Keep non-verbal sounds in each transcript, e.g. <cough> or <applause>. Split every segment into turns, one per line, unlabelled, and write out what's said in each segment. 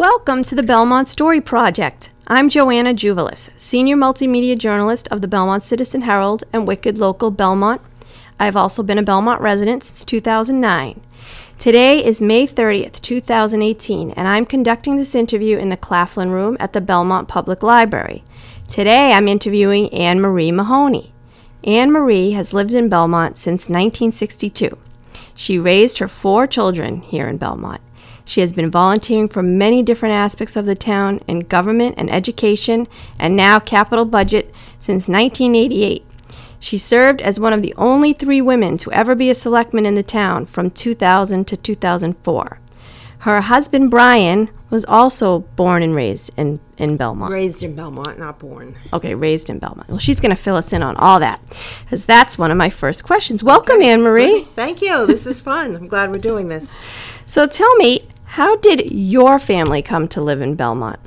Welcome to the Belmont Story Project. I'm Joanna Juvelis, Senior Multimedia Journalist of the Belmont Citizen Herald and Wicked Local Belmont. I've also been a Belmont resident since 2009. Today is May 30th, 2018, and I'm conducting this interview in the Claflin Room at the Belmont Public Library. Today I'm interviewing Anne Marie Mahoney. Anne Marie has lived in Belmont since 1962. She raised her four children here in Belmont. She has been volunteering for many different aspects of the town in government and education and now capital budget since 1988. She served as one of the only three women to ever be a selectman in the town from 2000 to 2004. Her husband Brian was also born and raised in, in Belmont.
Raised in Belmont, not born.
Okay, raised in Belmont. Well, she's going to fill us in on all that because that's one of my first questions. Welcome, Anne Marie.
Thank you. This is fun. I'm glad we're doing this.
So tell me, how did your family come to live in Belmont?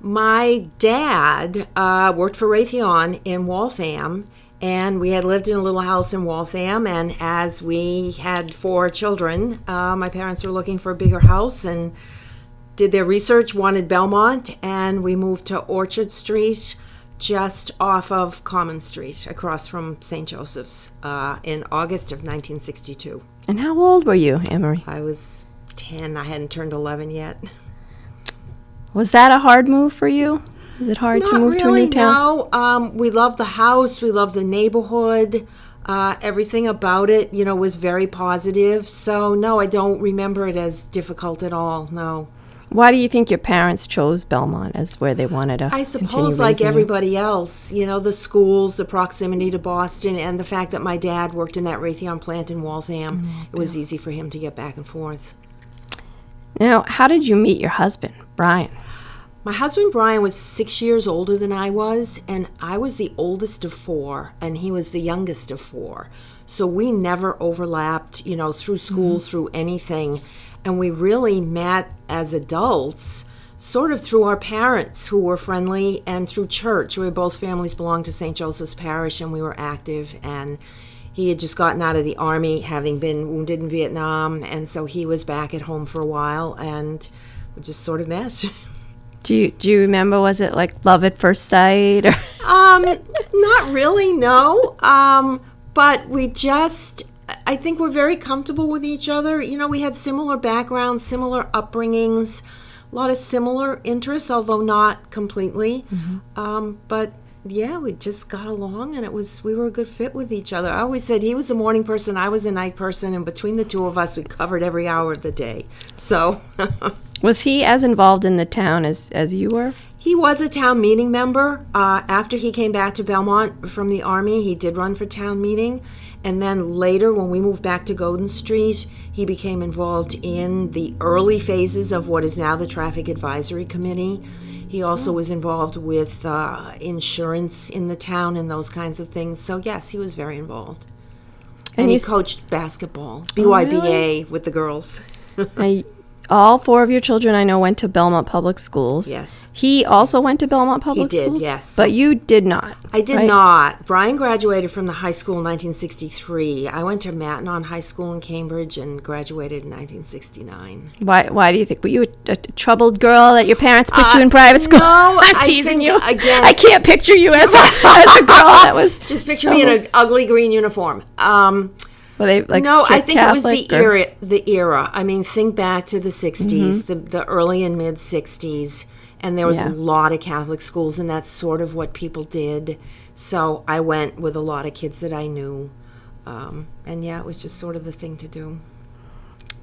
My dad uh, worked for Raytheon in Waltham, and we had lived in a little house in Waltham. And as we had four children, uh, my parents were looking for a bigger house and did their research, wanted Belmont, and we moved to Orchard Street, just off of Common Street, across from St. Joseph's, uh, in August of 1962.
And how old were you, Marie?
I was 10, I hadn't turned 11 yet.
Was that a hard move for you? Is it hard to
Not
move to a new town?
no. Um, we love the house, we love the neighborhood. Uh, everything about it, you know, was very positive. So, no, I don't remember it as difficult at all. No.
Why do you think your parents chose Belmont as where they wanted to?
I suppose, like everybody else, you know, the schools, the proximity to Boston, and the fact that my dad worked in that Raytheon plant in Waltham,
Mm,
it was easy for him to get back and forth.
Now, how did you meet your husband, Brian?
My husband Brian was six years older than I was, and I was the oldest of four, and he was the youngest of four. So we never overlapped, you know, through school, mm-hmm. through anything. And we really met as adults, sort of through our parents who were friendly and through church. We both families belonged to St. Joseph's Parish, and we were active. And he had just gotten out of the army, having been wounded in Vietnam, and so he was back at home for a while, and just sort of met. <laughs>
Do you do you remember? Was it like love at first sight? Or <laughs>
Um, not really, no. Um, but we just, I think we're very comfortable with each other. You know, we had similar backgrounds, similar upbringings, a lot of similar interests, although not completely. Um, but yeah, we just got along, and it was we were a good fit with each other. I always said he was a morning person, I was a night person, and between the two of us, we covered every hour of the day. So. <laughs>
was he as involved in the town as as you were?
He was a town meeting member. Uh, after he came back to Belmont from the Army, he did run for town meeting. And then later, when we moved back to Golden Street, he became involved in the early phases of what is now the Traffic Advisory Committee. He also was involved with uh, insurance in the town and those kinds of things. So, yes, he was very involved. And,
you
he coached basketball, BYBA, with the girls. <laughs>
Now, all four of your children I know went to Belmont Public Schools.
Yes.
He also went to Belmont Public Schools.
he did,
Schools.
yes.
But you did not.
I did
right?
not. Brian graduated from the high school in 1963. I went to Matignon High School in Cambridge and graduated in 1969.
Why? Why do you think? Were you a, a troubled girl that your parents put you in private school?
Uh, no, <laughs>
I'm
I
teasing you.
again-
I can't picture you as a, as a girl that was. <laughs>
Just picture me in an ugly green uniform. Um,
Were they like
no, I think it was the
or-
era. The era. I mean, think back to the 60s,
Mm-hmm.
the, the early and mid 60s, and there was
Yeah.
a lot of Catholic schools, and that's sort of what people did. So I went with a lot of kids that I knew. Um, and yeah, it was just sort of the thing to do.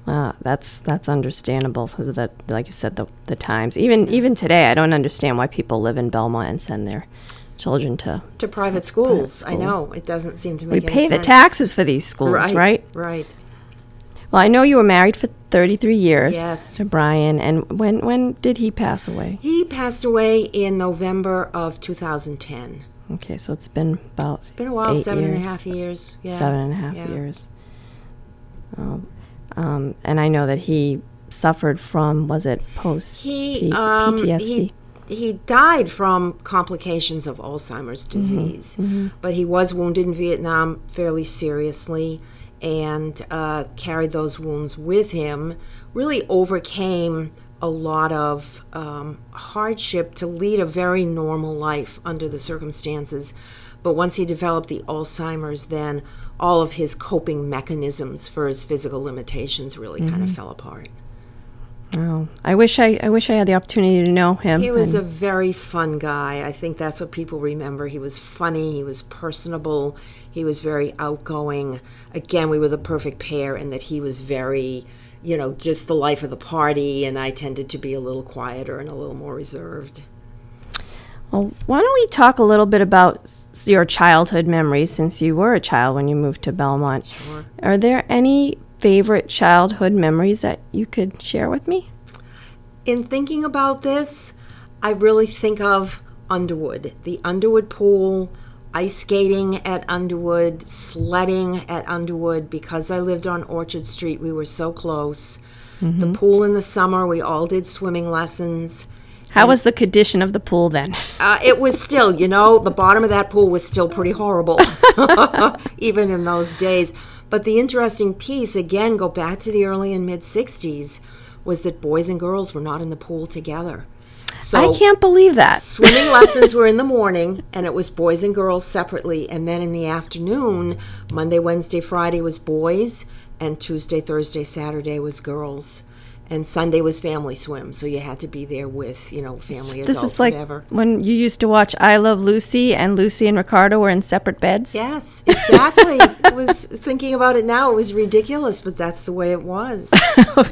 Uh, that's that's understandable because the like you said the the times. Even even today, I don't understand why people live in Belmont and send their children to.
to private schools. I know it doesn't seem to
We
make any
pay the taxes for these schools,
right?
right?
Right.
Well, I know you were married for 33 years
Yes.
to Brian, and when when did he pass away?
He passed away in November of 2010.
Okay, so it's been about it's
Been a while, seven and a half years. Yeah.
seven and a half
Yeah.
years. Oh, um, and I know that he suffered from was it post
He
P-
um,
PTSD?
he he died from complications of Alzheimer's
Mm-hmm.
disease, but he was wounded in Vietnam fairly seriously, and uh, carried those wounds with him. Really overcame a lot of um, hardship to lead a very normal life under the circumstances. But once he developed the Alzheimer's, then all of his coping mechanisms for his physical limitations really kind of fell apart.
Oh, I wish I, I wish I had the opportunity to know him.
He was a very fun guy. I think that's what people remember. He was funny, he was personable, he was very outgoing. Again, we were the perfect pair in that he was very, you know, just the life of the party, and I tended to be a little quieter and a little more reserved.
Well, why don't we talk a little bit about s- your childhood memories since you were a child when you moved to Belmont?
Sure.
Are there any favorite childhood memories that you could share with me?
In thinking about this, I really think of Underwood, the Underwood pool, ice skating at Underwood, sledding at Underwood. Because I lived on Orchard Street, we were so close. The pool in the summer, we all did swimming lessons.
How was the condition of the pool then?
Uh, it was still, you know, the bottom of that pool was still pretty horrible, <laughs> <laughs> even in those days. But the interesting piece, again, go back to the early and mid 60s, was that boys and girls were not in the pool together. So
I can't believe that. <laughs>
swimming lessons were in the morning, and it was boys and girls separately. And then in the afternoon, Monday, Wednesday, Friday was boys, and Tuesday, Thursday, Saturday was girls. And Sunday was family swim, so you had to be there with, you know, family
This
adults,
is like
whatever.
when you used to watch I Love Lucy and Lucy and Ricardo were in separate beds.
Yes, exactly. <laughs> I was thinking about it now. It was ridiculous, but that's the way it was. <laughs>
Oh,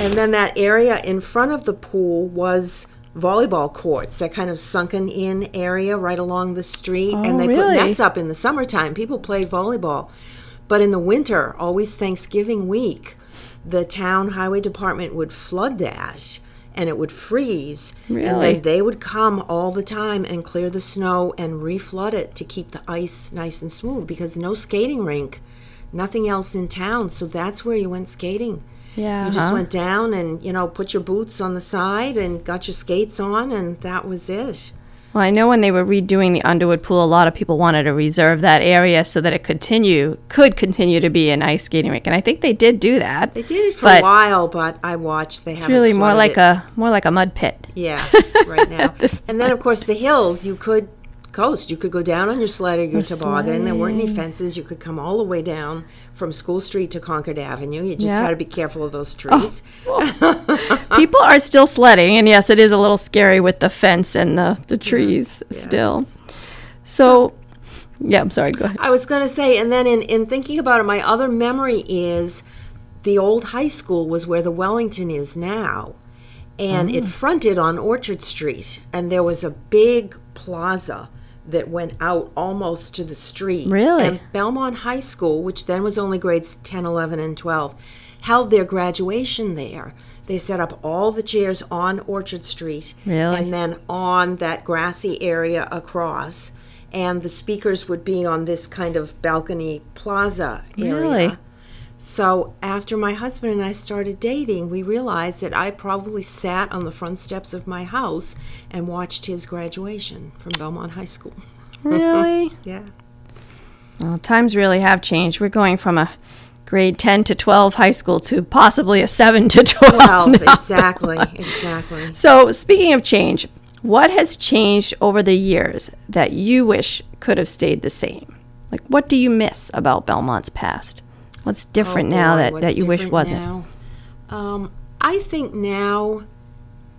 and then that area in front of the pool was volleyball courts, that kind of sunken in area right along the street.
Oh,
and they
really?
put nets up in the summertime. People played volleyball. But in the winter, always Thanksgiving week, the town highway department would flood that and it would freeze. And then they would come all the time and clear the snow and reflood it to keep the ice nice and smooth because no skating rink, nothing else in town. So that's where you went skating.
Yeah.
You just
huh?
went down and, you know, put your boots on the side and got your skates on, and that was it.
Well, I know when they were redoing the Underwood pool, a lot of people wanted to reserve that area so that it continue could continue to be an ice skating rink, and I think they did do that.
They did it for a while, but I watched. They
It's really more like
it.
a more like a mud pit.
yeah, <laughs> right now. and then, of course, the hills. You could coast. You could go down on your sled or your
The
toboggan. There weren't any fences. You could come all the way down from School Street to Concord Avenue. You just
Yeah.
had to be careful of those trees. Oh. <laughs> <laughs>
People are still sledding, and yes, it is a little scary with the fence and the the trees
yes.
still. So, yeah, I'm sorry. Go ahead.
I was going to say, and then in, in thinking about it, my other memory is the old high school was where the Wellington is now. And
Oh.
it fronted on Orchard Street. And there was a big plaza that went out almost to the street.
Really?
And Belmont High School, which then was only grades 10, 11, and 12, held their graduation there. They set up all the chairs on Orchard Street.
Really?
And then on that grassy area across. And the speakers would be on this kind of balcony plaza area.
Really?
So after my husband and I started dating, we realized that I probably sat on the front steps of my house and watched his graduation from Belmont High School.
Really? <laughs>
Yeah.
Well, times really have changed. We're going from a grade 10 to 12 high school to possibly a 7 to 12.
Well, <laughs>
now.
exactly, <laughs> exactly.
So, speaking of change, what has changed over the years that you wish could have stayed the same? Like, what do you miss about Belmont's past? What's different
Oh,
now
boy,
that, that you wish wasn't?
Um, I think now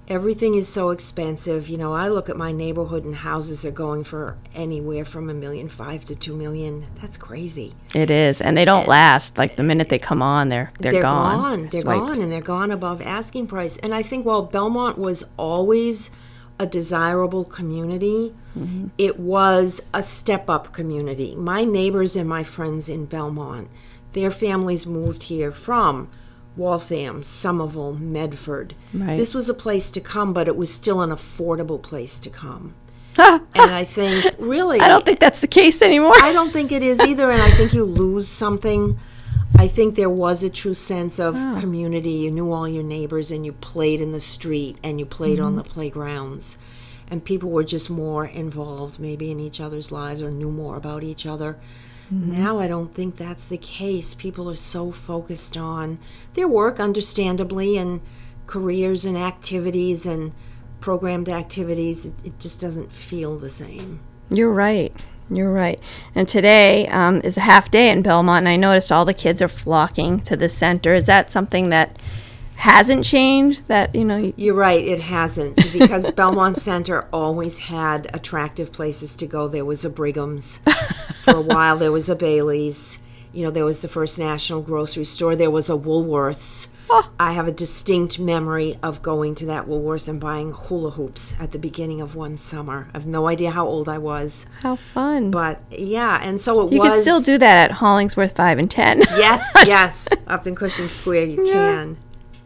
everything is so expensive. You know, I look at my neighborhood and houses are going for anywhere from a million five to two million. That's crazy.
It is, and they don't last. Like the minute they come on, they're they're,
they're
gone.
gone. They're
Swiped.
gone, and they're gone above asking price. And I think while Belmont was always a desirable community,
Mm-hmm.
it was a step up community. My neighbors and my friends in Belmont, their families moved here from Waltham, Somerville, Medford.
Right.
This was a place to come, but it was still an affordable place to come. <laughs> and I think really
I don't think that's the case anymore.
I don't think it is either, and I think you lose something. I think there was a true sense of oh. community. You knew all your neighbors, and you played in the street, and you played on mm-hmm. the playgrounds, and people were just more involved, maybe in each other's lives, or knew more about each other. Now I don't think that's the case. People are so focused on their work, understandably, and careers and activities and programmed activities, it, it just doesn't feel the same.
You're right. You're right. And today um, is a half day in Belmont, and I noticed all the kids are flocking to the center. Is that something that hasn't changed? That you know,
You're right, it hasn't because <laughs> Belmont Center always had attractive places to go. There was a Brigham's for a while, there was a Bailey's, you know, there was the First National Grocery Store, there was a Woolworth's.
Oh.
I have a distinct memory of going to that Woolworths and buying hula hoops at the beginning of one summer. I have no idea how old I was,
how fun!
but yeah, and so it was
you
was.
can still do that at Hollingsworth Five and Ten.
Yes, <laughs> yes, up in Cushing Square, you can.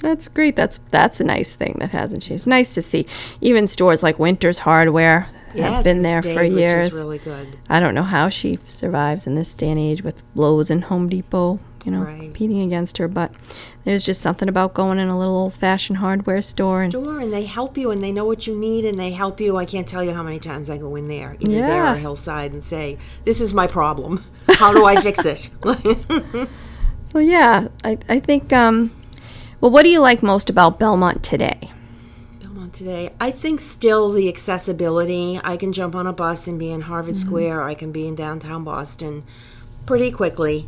That's great. That's that's a nice thing that hasn't changed. It's nice to see. Even stores like Winter's Hardware have been there for
which is
years.
really good.
I don't know how she survives in this day and age with Lowe's and Home Depot, you know,
Right.
competing against her. But there's just something about going in a little old-fashioned hardware store and
store and they help you and they know what you need and they help you. I can't tell you how many times I go in there, either there
Yeah.
or Hillside, and say, "This is my problem. How do I fix it?" <laughs> <laughs>
so yeah, I I think. Um, well, what do you like most about Belmont today?
Belmont today, I think still the accessibility. I can jump on a bus and be in Harvard Square. I can be in downtown Boston pretty quickly,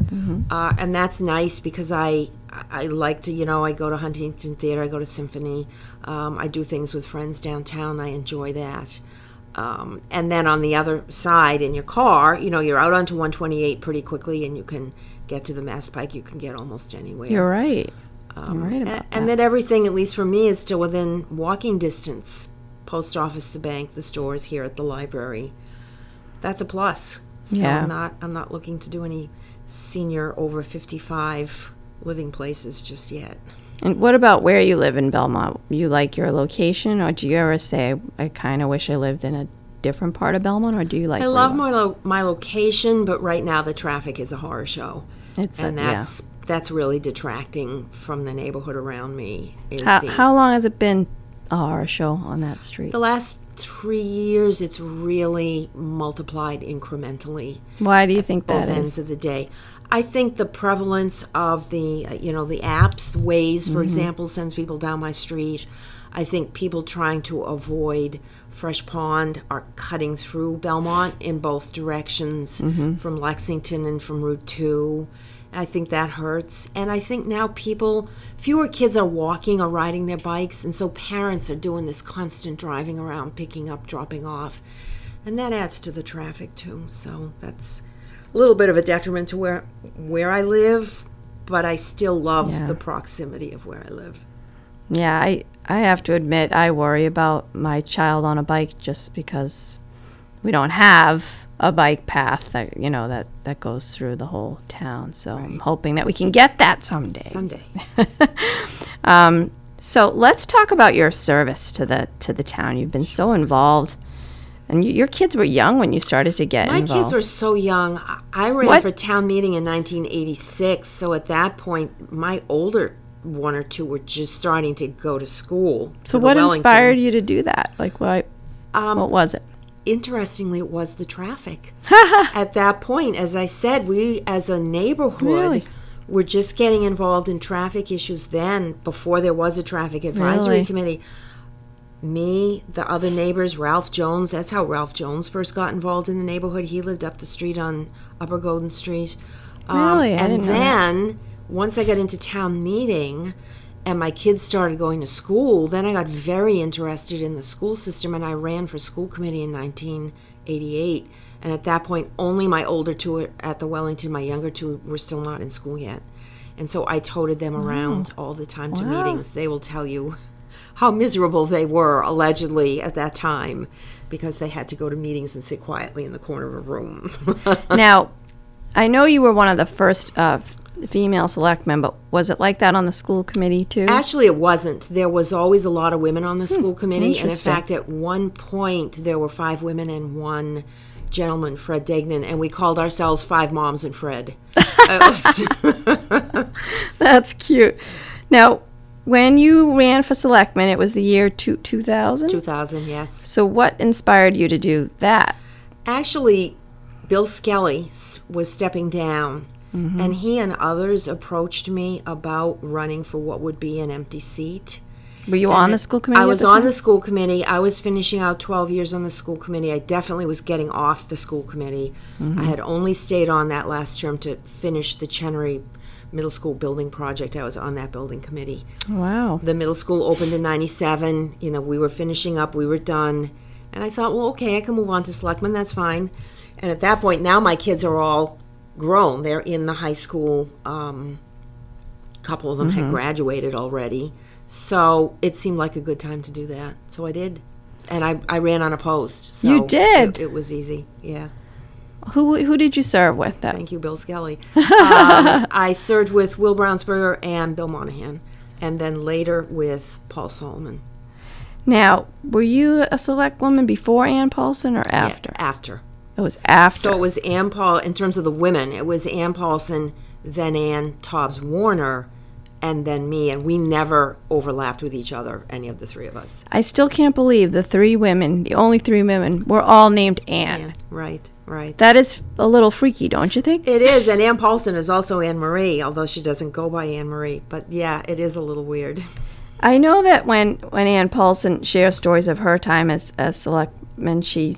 uh, and that's nice because I I like to you know I go to Huntington Theater, I go to Symphony, um, I do things with friends downtown. I enjoy that. Um, and then on the other side in your car, you know, you're out onto 128 pretty quickly, and you can get to the Mass Pike. You can get almost anywhere.
You're right. Um, You're right about
and,
that.
and that everything, at least for me, is still within walking distance. Post office, the bank, the stores here at the library. That's a plus. So
Yeah.
I'm not I'm not looking to do any senior over 55 living places just yet.
And what about where you live in Belmont? You like your location, or do you ever say, "I kind of wish I lived in a different part of Belmont," or do you like?
I love my lo- my location, but right now the traffic is a horror show.
It's a-
and
yeah.
That's really detracting from the neighborhood around me. Is
How,
the,
how long has it been a horror show on that street?
the last three years, it's really multiplied incrementally.
Why do you think
both
that
ends of the day. I think the prevalence of the you know the apps, Waze,
Mm-hmm.
for example, sends people down my street. I think people trying to avoid Fresh Pond are cutting through Belmont in both directions
Mm-hmm.
from Lexington and from Route Two. I think that hurts. And I think now people, fewer kids are walking or riding their bikes, and so parents are doing this constant driving around, picking up, dropping off. And that adds to the traffic too. So that's a little bit of a detriment to where where I live, but I still love
Yeah.
the proximity of where I live.
Yeah, I I have to admit I worry about my child on a bike just because we don't have a bike path that you know that that goes through the whole town. So I'm hoping that we can get that someday.
Someday. <laughs>
So let's talk about your service to the to the town. You've been so involved, and you, your kids were young when you started to get
My
involved.
kids were so young. I- I ran
What?
for town meeting in 1986, so at that point, my older one or two were just starting to go to school.
so
to
what inspired you to do that? Like what?
Um,
what was it?
Interestingly, it was the traffic. <laughs> at that point, as I said, we as a neighborhood
Really?
were just getting involved in traffic issues then, before there was a traffic advisory
Really?
committee. Me, the other neighbors, Ralph Jones. That's how Ralph Jones first got involved in the neighborhood. He lived up the street on Upper Golden Street. Um,
Really? I
and
didn't know that.
then once I got into town meeting and my kids started going to school, then I got very interested in the school system and I ran for school committee in 1988. And at that point, only my older two at the Wellington, my younger two were still not in school yet. And so I toted them around all the time to
Wow.
meetings. They will tell you <laughs> how miserable they were, allegedly, at that time, because they had to go to meetings and sit quietly in the corner of a room. <laughs>
now, I know you were one of the first uh, female selectmen, but was it like that on the school committee too?
Actually, it wasn't. There was always a lot of women on the hmm, school committee, and in fact, at one point there were five women and one gentleman, Fred Degnan, and we called ourselves Five Moms and Fred. <laughs> <laughs>
That's cute. Now, when you ran for selectman, it was the year two, 2000?
2000, yes.
So, what inspired you to do that?
Actually, Bill Skelly was stepping down, and he and others approached me about running for what would be an empty seat.
Were you
And
on the school committee?
I was
the
on the school committee. I was finishing out 12 years on the school committee. I definitely was getting off the school committee.
Mm-hmm.
I had only stayed on that last term to finish the Chenery Middle School building project. I was on that building committee.
Wow.
The middle school opened in 97. You know, we were finishing up, we were done. And I thought, well, okay, I can move on to selectmen, that's fine. And at that point, now my kids are all grown. They're in the high school. Um, a couple of them
Mm-hmm.
had graduated already. So it seemed like a good time to do that. So I did. And I, I ran on a post. So
You did?
It, it was easy. Yeah.
Who who did you serve with? That
Thank you, Bill Skelly. um, <laughs> I served with Will Brownsberger and Bill Monahan, and then later with Paul Solomon.
now, were you a select woman before Ann Paulsen or
Yeah,
after? It was after.
So it was Ann Paul, in terms of the women, it was Ann Paulsen, then Ann Tobbs Warner, and then me, and we never overlapped with each other, any of the three of us.
I still can't believe the three women, the only three women, were all named Anne.
Ann, right, right.
That is a little freaky, don't you think?
It is, and Ann Paulsen is also Anne Marie, although she doesn't go by Anne Marie. But yeah, it is a little weird.
I know that when when Ann Paulsen shares stories of her time as a selectman, she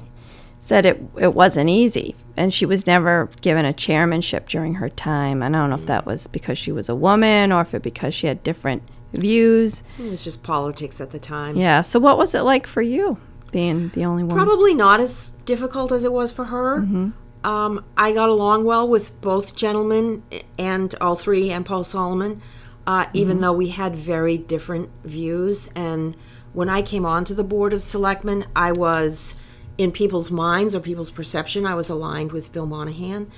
said it it wasn't easy, and she was never given a chairmanship during her time. And I don't know if that was because she was a woman or if it because she had different views.
It was just politics at the time.
Yeah. So what was it like for you being the only woman?
Probably not as difficult as it was for her. Um, I got along well with both gentlemen and all three, and Paul Solomon, uh, even though we had very different views. And when I came onto the board of selectmen, I was in people's minds or people's perception, I was aligned with Bill Monahan.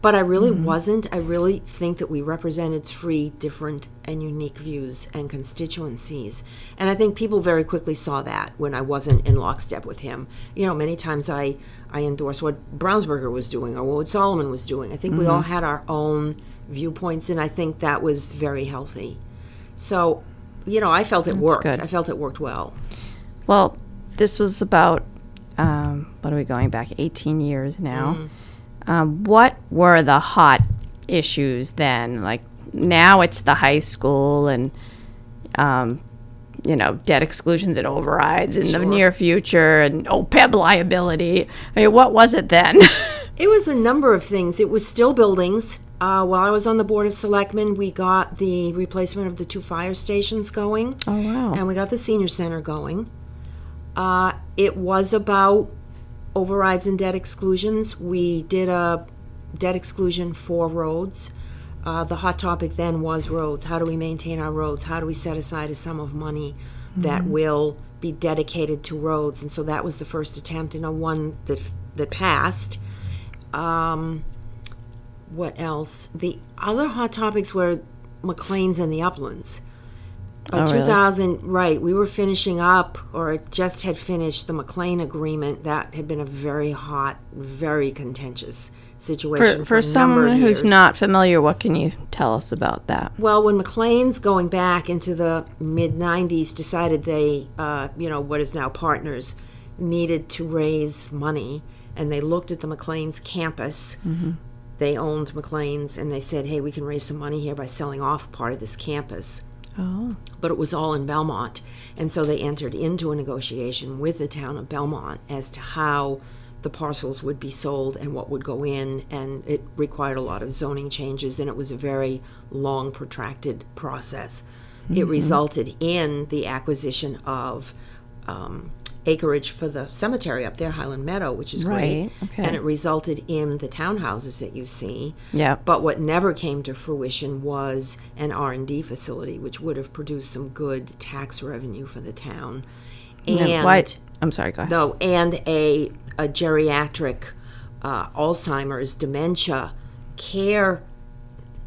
But I really mm-hmm. wasn't. I really think that we represented three different and unique views and constituencies. And I think people very quickly saw that when I wasn't in lockstep with him. You know, many times I, I endorsed what Brownsberger was doing or what Solomon was doing. I think we all mm-hmm. had our own viewpoints, and I think that was very healthy. So, you know, I felt it worked.
good.
I felt it worked well.
Well, this was about um, what are we going back? Eighteen years now. Um, what were the hot issues then? Like now, it's the high school and um, you know debt exclusions and overrides in the near future and OPEB liability. I mean, what was it then? <laughs>
It was a number of things. It was still buildings. Uh, while I was on the Board of Selectmen, we got the replacement of the two fire stations going.
oh wow!
and we got the senior center going. Uh, it was about overrides and debt exclusions. We did a debt exclusion for roads. Uh, the hot topic then was roads. How do we maintain our roads? How do we set aside a sum of money that will be dedicated to roads? And so that was the first attempt, and a one that that passed. Um, what else? The other hot topics were McLean's and the uplands. By
Oh, really?
2000, right, we were finishing up, or just had finished the McLean agreement. That had been a very hot, very contentious situation
for
for,
for someone who's not familiar, what can you tell us about that?
Well, when McLean's going back into the mid 90s decided they, uh, you know, what is now partners, needed to raise money, and they looked at the McLean's campus. They owned McLean's, and they said, hey, we can raise some money here by selling off part of this campus.
Oh,
But it was all in Belmont. And so they entered into a negotiation with the town of Belmont as to how the parcels would be sold and what would go in. And it required a lot of zoning changes, and it was a very long, protracted process. It resulted in the acquisition of um, acreage for the cemetery up there, Highland Meadow, which is great.
Right, okay.
And it resulted in the townhouses that you see.
yeah.
But what never came to fruition was an R and D facility, which would have produced some good tax revenue for the town,
Now,
and
why- I'm sorry. Go ahead.
no, and a a geriatric uh, Alzheimer's dementia care,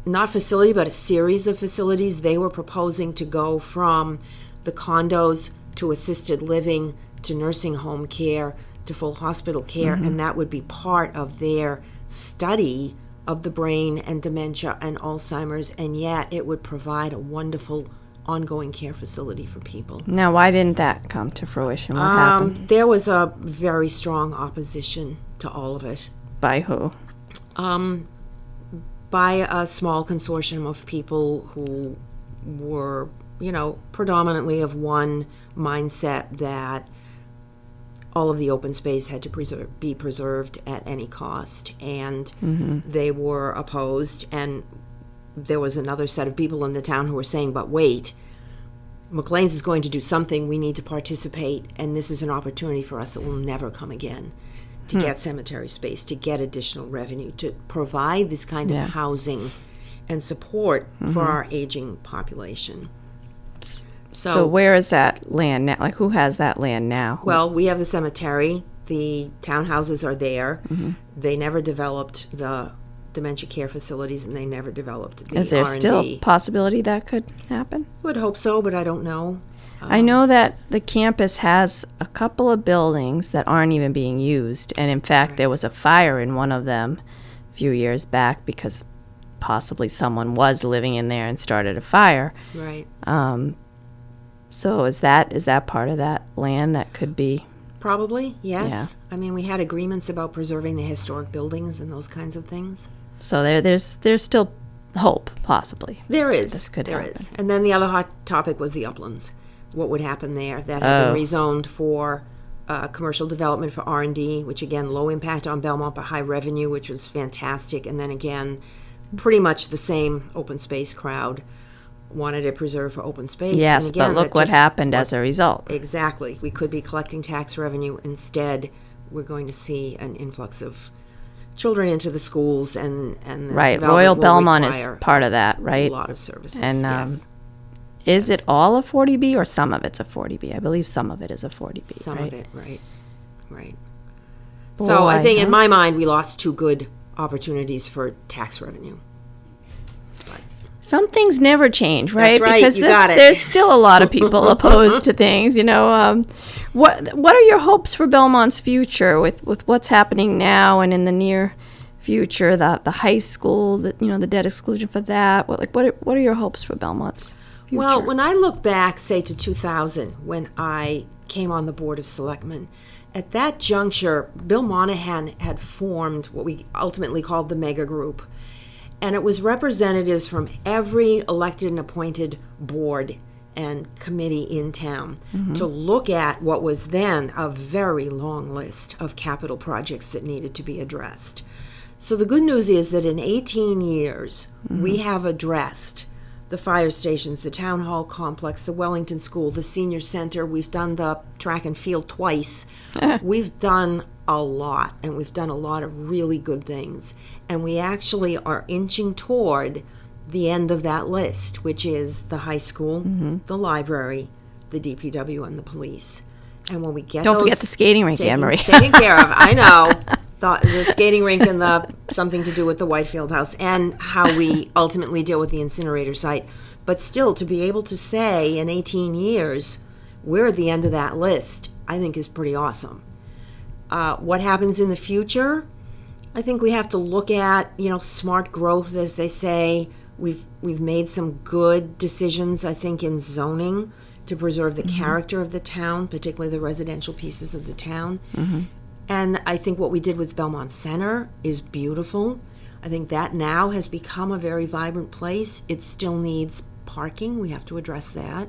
not facility, but a series of facilities. They were proposing to go from the condos to assisted living to nursing home care to full hospital care, and that would be part of their study of the brain and dementia and Alzheimer's, and yet it would provide a wonderful ongoing care facility for people.
Now, why didn't that come to fruition? What happened?
Um, there was a very strong opposition to all of it
By who?
um, by a small consortium of people who were, you know, predominantly of one mindset that all of the open space had to preserve, be preserved at any cost, and mm-hmm. they were opposed. And there was another set of people in the town who were saying, "But wait, McLean's is going to do something. We need to participate, and this is an opportunity for us that will never come again." To hmm. get cemetery space, to get additional revenue, to provide this kind
Yeah.
of housing and support for mm-hmm. our aging population.
So, where is that land now? Like, who has that land now?
Well, we have the cemetery. The townhouses are there. Mm-hmm. They never developed the dementia care facilities, and they never developed the
is there
R&D.
still possibility that could happen?
I Would hope so, but I don't know.
I um, know that the campus has a couple of buildings that aren't even being used, and in fact, there was a fire in one of them a few years back because possibly someone was living in there and started a fire.
Right.
Um, So is that is that part of that land that could be?
Probably, yes. I mean, we had agreements about preserving the historic buildings and those kinds of things.
So there there's there's still hope possibly.
There is.
This could
there
happen.
is. And then the other hot topic was the uplands. What would happen there? That had
Oh.
been rezoned for uh, commercial development for R and D, which again, low impact on Belmont but high revenue, which was fantastic. And then again, pretty much the same open space crowd wanted it preserved for open space. And
Yes,
again,
but look what happened as a result.
Exactly. We could be collecting tax revenue. Instead, we're going to see an influx of children into the schools and and the
Right, Royal Belmont is part of that, right?
a lot of services.
And, um,
yes.
Is it all a 40B or some of it's a 40B? I believe some of it is a 40B,
Some
right?
of it, right, right. So I
Boy,
think, in my mind, we lost two good opportunities for tax revenue.
Some things never change, right?
right,
Because
you
there-
got it.
there's still a lot of people <laughs> opposed to things. You know, um, what what are your hopes for Belmont's future with, with what's happening now and in the near future? The the high school, the, you know, the debt exclusion for that. What like what are, what are your hopes for Belmont's future?
Well, when I look back, say to 2000, when I came on the Board of Selectmen, at that juncture, Bill Monahan had formed what we ultimately called the Mega Group. And it was representatives from every elected and appointed board and committee in town mm-hmm. to look at what was then a very long list of capital projects that needed to be addressed. So the good news is that in 18 years, mm-hmm. we have addressed the fire stations, the town hall complex, the Wellington School, the senior center. We've done the track and field twice. <laughs> We've done a lot, and we've done a lot of really good things. And we actually are inching toward the end of that list, which is the high school, mm-hmm. the library, the DPW, and the police. And when we get
Don't forget the skating rink,
taken,
Anne-Marie.
taken care of, I know <laughs> the, the skating rink and the something to do with the Whitefield House and how we ultimately deal with the incinerator site. But still, to be able to say in 18 years we're at the end of that list, I think is pretty awesome. Uh, what happens in the future? I think we have to look at you know smart growth, as they say. We've we've made some good decisions, I think, in zoning to preserve the character of the town, particularly the residential pieces of the town. And I think what we did with Belmont Center is beautiful. I think that now has become a very vibrant place. It still needs parking. We have to address that.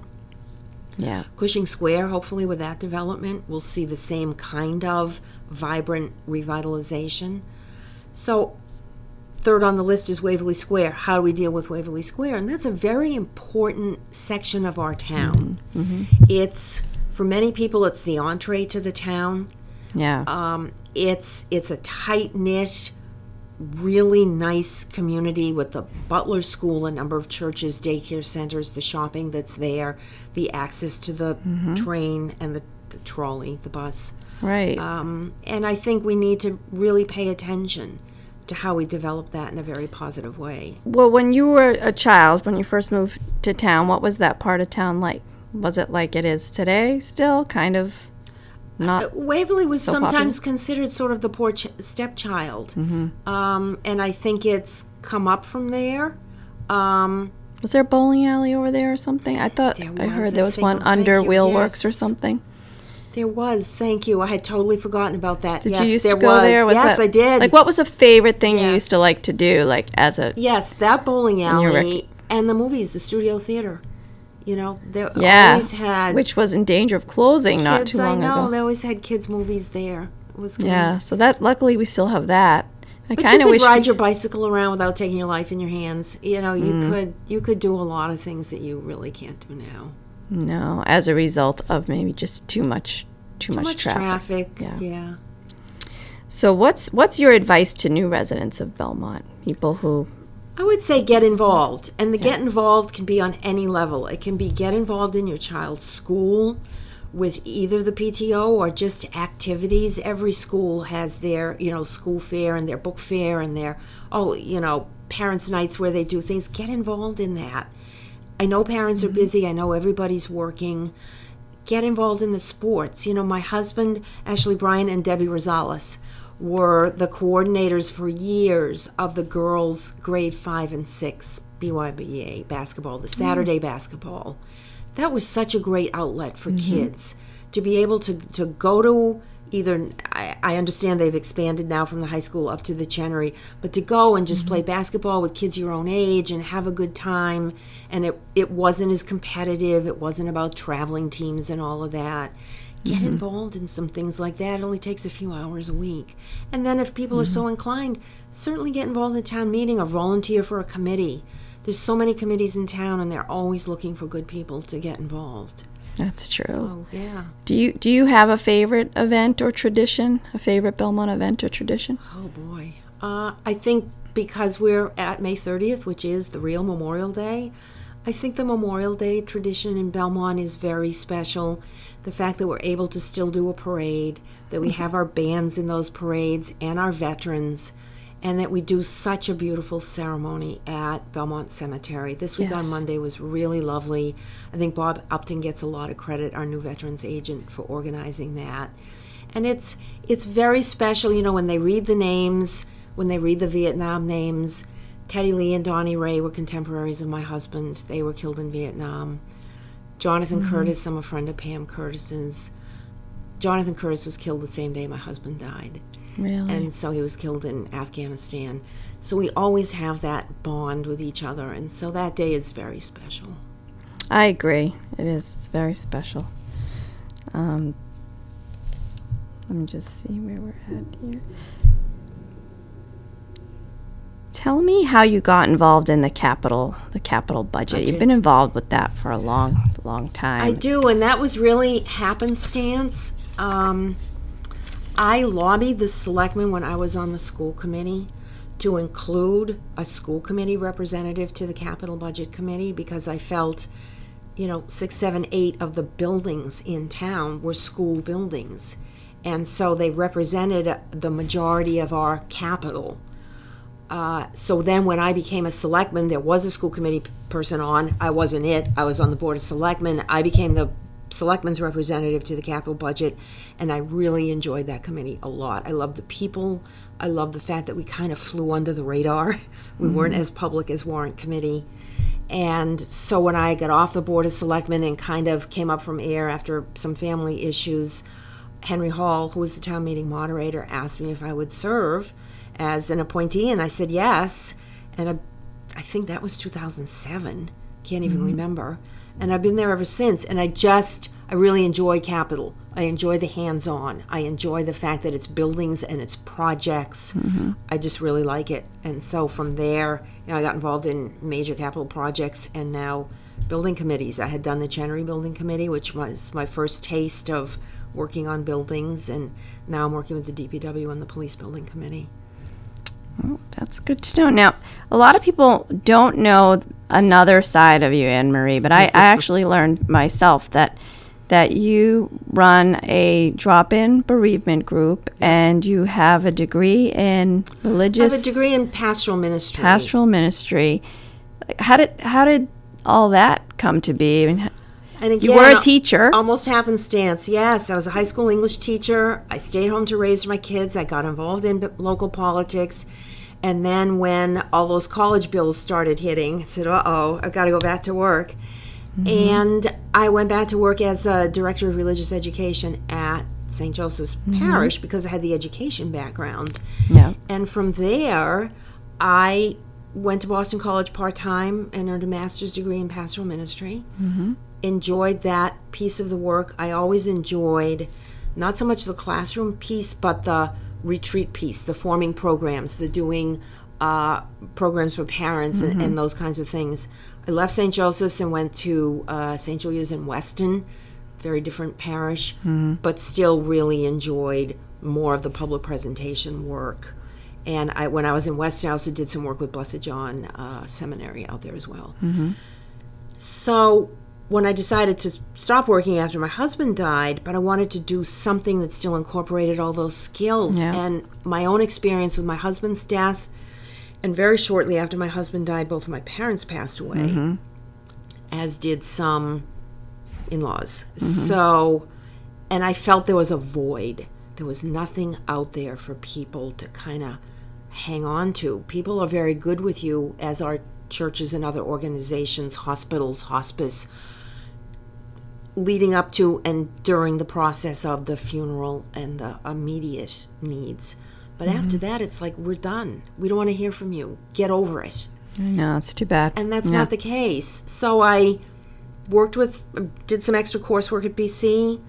yeah.
Cushing Square, hopefully, with that development, we'll see the same kind of vibrant revitalization. So, third on the list is Waverly Square. How do we deal with Waverly Square? And that's a very important section of our town. Mm-hmm. Mm-hmm. It's, for many people, it's the entree to the town.
Yeah.
Um, it's it's a tight knit, really nice community with the Butler School, a number of churches, daycare centers, the shopping that's there, the access to the mm-hmm. train and the, the trolley, the bus.
Right.
Um, and I think we need to really pay attention to how we develop that in a very positive way.
Well, when you were a child, when you first moved to town, what was that part of town like? Was it like it is today still? Kind of not.
Waverly was
popular?
sometimes considered sort of the poor ch- stepchild, um, and I think it's come up from there. Um,
Was there a bowling alley over there or something? I thought I heard there was one under Wheelworks or something.
There was, thank you. I had totally forgotten about that.
Did
yes,
you used
there
to go
was.
there? Was
yes,
that,
I did.
Like, what was a favorite thing you used to like to do, like as a?
Yes, that bowling alley and the movies, the studio theater. You know, they
Yeah.
always had
Which was in danger of closing not
kids.
too
I
long
know
ago.
they always had kids movies there. It was great.
Yeah, so that luckily we still have that. I
But you
kind of
could ride your bicycle around without taking your life in your hands. You know, you
Mm-hmm.
could you could do a lot of things that you really can't do now.
No as a result of maybe just too much too,
Too
much,
much
traffic.
traffic.
Yeah.
yeah.
So what's what's your advice to new residents of Belmont? People who
I would say get involved. And the get involved can be on any level. It can be get involved in your child's school with either the PTO or just activities. Every school has their, you know, school fair and their book fair and their, oh, you know, parents' nights where they do things. Get involved in that. I know parents are mm-hmm. busy. I know everybody's working. Get involved in the sports. You know, my husband, Ashley Bryan, and Debbie Rosales were the coordinators for years of the girls' grade five and six BYBA basketball, the mm-hmm. Saturday basketball. That was such a great outlet for mm-hmm. kids to be able to, to go to either I, I understand they've expanded now from the high school up to the Chenery, but to go and just play mm-hmm. basketball with kids your own age and have a good time and it it wasn't as competitive, it wasn't about traveling teams and all of that. Get mm-hmm. involved in some things like that. It only takes a few hours a week. And then if people are so mm-hmm. inclined, certainly get involved in a town meeting or volunteer for a committee. There's so many committees in town and they're always looking for good people to get involved.
That's true.
So yeah.
Do you do you have a favorite event or tradition? A favorite Belmont event or tradition?
Oh boy. Uh, I think because we're at May 30th, which is the real Memorial Day, I think the Memorial Day tradition in Belmont is very special. The fact that we're able to still do a parade, that we have our bands in those parades and our veterans, and that we do such a beautiful ceremony at Belmont Cemetery. This week on Monday was really lovely. I think Bob Upton gets a lot of credit, our new veterans agent, for organizing that. And it's it's very special you know when they read the names when they read the vietnam names. Teddy lee and donnie ray were contemporaries of my husband. They were killed in vietnam. Jonathan mm-hmm. curtis i'm a friend of pam curtis's. Jonathan curtis was killed the same day my husband died
Really?
and so he was killed in afghanistan so we always have that bond with each other and so that day is very special
I agree. It is. It's very special. Um, let me just see where we're at here. Tell me how you got involved in the capital, the capital budget. You've been involved with that for a long, long time.
I do, and that was really happenstance. Um, I lobbied the selectmen when I was on the school committee to include a school committee representative to the capital budget committee because I felt, you know, six, seven, eight of the buildings in town were school buildings. And so they represented the majority of our capital. Uh, so then when I became a selectman, there was a school committee person on. I wasn't it. I was on the board of selectmen. I became the selectman's representative to the capital budget, and I really enjoyed that committee a lot. I love the people. I love the fact that we kind of flew under the radar. <laughs> We weren't mm-hmm. as public as warrant committee. And so when I got off the board of selectmen and kind of came up from air after some family issues, Henry Hall, who was the town meeting moderator, asked me if I would serve as an appointee, and I said yes. And I, I think that was 2007. Can't even mm-hmm. remember. And I've been there ever since. And I just, I really enjoy Capital. I enjoy the hands on. I enjoy the fact that it's buildings and it's projects. Mm-hmm. I just really like it. And so from there, you know, I got involved in major capital projects and now building committees. I had done the Chenery Building Committee, which was my first taste of working on buildings. And now I'm working with the DPW and the Police Building Committee.
That's good to know. Now, a lot of people don't know another side of you, Anne Marie, but I, I <laughs> actually learned myself that that you run a drop-in bereavement group and you have a degree in
I
religious
have a degree in pastoral ministry.
pastoral ministry. How did how did all that come to be? I mean,
And again,
you were a uh, teacher.
Almost happenstance, yes. I was a high school English teacher. I stayed home to raise my kids. I got involved in local politics. And then when all those college bills started hitting, I said, uh oh, I've got to go back to work. Mm-hmm. And I went back to work as a director of religious education at St. Joseph's mm-hmm. Parish because I had the education background.
yeah.
And from there, I went to Boston College part time and earned a master's degree in pastoral ministry. Mm-hmm. Enjoyed that piece of the work. I always enjoyed not so much the classroom piece, but the retreat piece, the forming programs, the doing uh, programs for parents and, and those kinds of things. I left St. Joseph's and went to uh, St. Julia's in Weston, very different parish, but still really enjoyed more of the public presentation work. And I, when I was in Weston, I also did some work with Blessed John uh, Seminary out there as well. So when I decided to stop working after my husband died, but I wanted to do something that still incorporated all those skills
Yeah.
and my own experience with my husband's death. And very shortly after my husband died, both of my parents passed away, mm-hmm. as did some in laws. Mm-hmm. So, and I felt there was a void. There was nothing out there for people to kind of hang on to. People are very good with you, as are churches and other organizations, hospitals, hospice, leading up to and during the process of the funeral and the immediate needs. But mm-hmm. after that, it's like, we're done. We don't want to hear from you. Get over it
I know, it's too bad.
and that's
Yeah.
not the case. So I worked with, did some extra coursework at BC,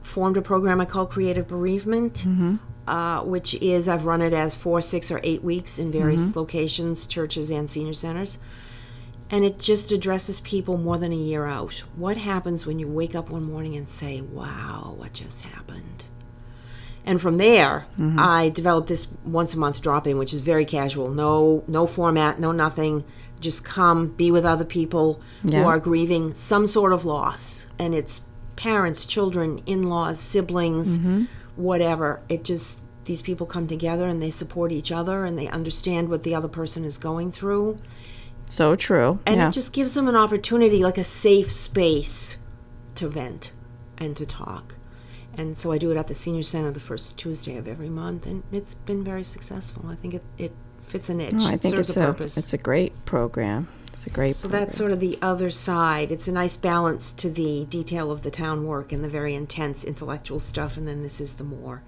formed a program I call Creative Bereavement, mm-hmm. uh, which is I've run it as four, six, or eight weeks in various mm-hmm. locations, churches, and senior centers. And it just addresses people more than a year out. What happens when you wake up one morning and say, wow, what just happened? And from there, mm-hmm. I developed this once a month drop in, which is very casual. No, no format, no nothing. Just come, be with other people
Yeah.
who are grieving some sort of loss, and it's parents, children, in-laws, siblings, mm-hmm. whatever. It just these people come together and they support each other and they understand what the other person is going through,
so true.
and
yeah.
it just gives them an opportunity, like a safe space, to vent and to talk. And so I do it at the senior center the first Tuesday of every month, and it's been very successful. I think it, it fits a niche.
No, I
it
think
serves
it's
a
a,
purpose.
it's a great program. It's a great
so
program.
that's sort of the other side. It's a nice balance to the detail of the town work and the very intense intellectual stuff, and then this is the more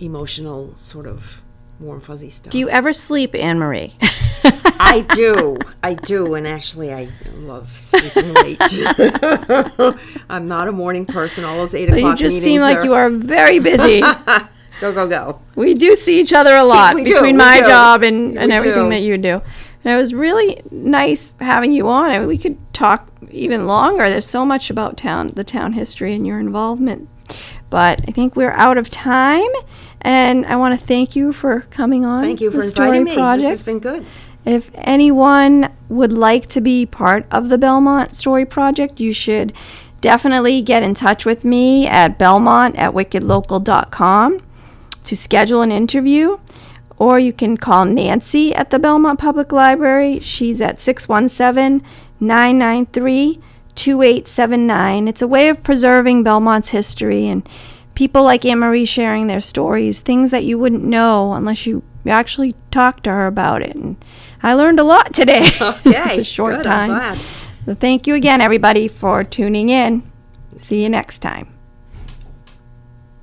emotional, sort of warm, fuzzy stuff.
Do you ever sleep, Anne Marie? <laughs>
I do. I do. And actually, I love sleeping late. <laughs> I'm not a morning person. All those eight o'clock meetings.
you just
meetings
seem like
are,
you are very busy. <laughs>
go, go, go.
we do see each other a lot
we do,
between
we
my
do.
job and, and
We
everything
do.
that you do. And it was really nice having you on. I mean, we could talk even longer. There's so much about town, the town history, and your involvement. But I think we're out of time, and I want to thank you for coming on.
Thank you
the
for
Story
inviting me.
Project.
This has been good.
If anyone would like to be part of the Belmont Story Project, you should definitely get in touch with me at belmont at wickedlocal.com to schedule an interview. Or you can call Nancy at the Belmont Public Library. She's at 617 993 2879. It's a way of preserving Belmont's history and people like Anne Marie sharing their stories, things that you wouldn't know unless you actually talked to her about it. And I learned a lot today. <laughs> <laughs> it's
Okay,
a short
good, I'm
time.
glad.
So thank you again, everybody, for tuning in. See you next time.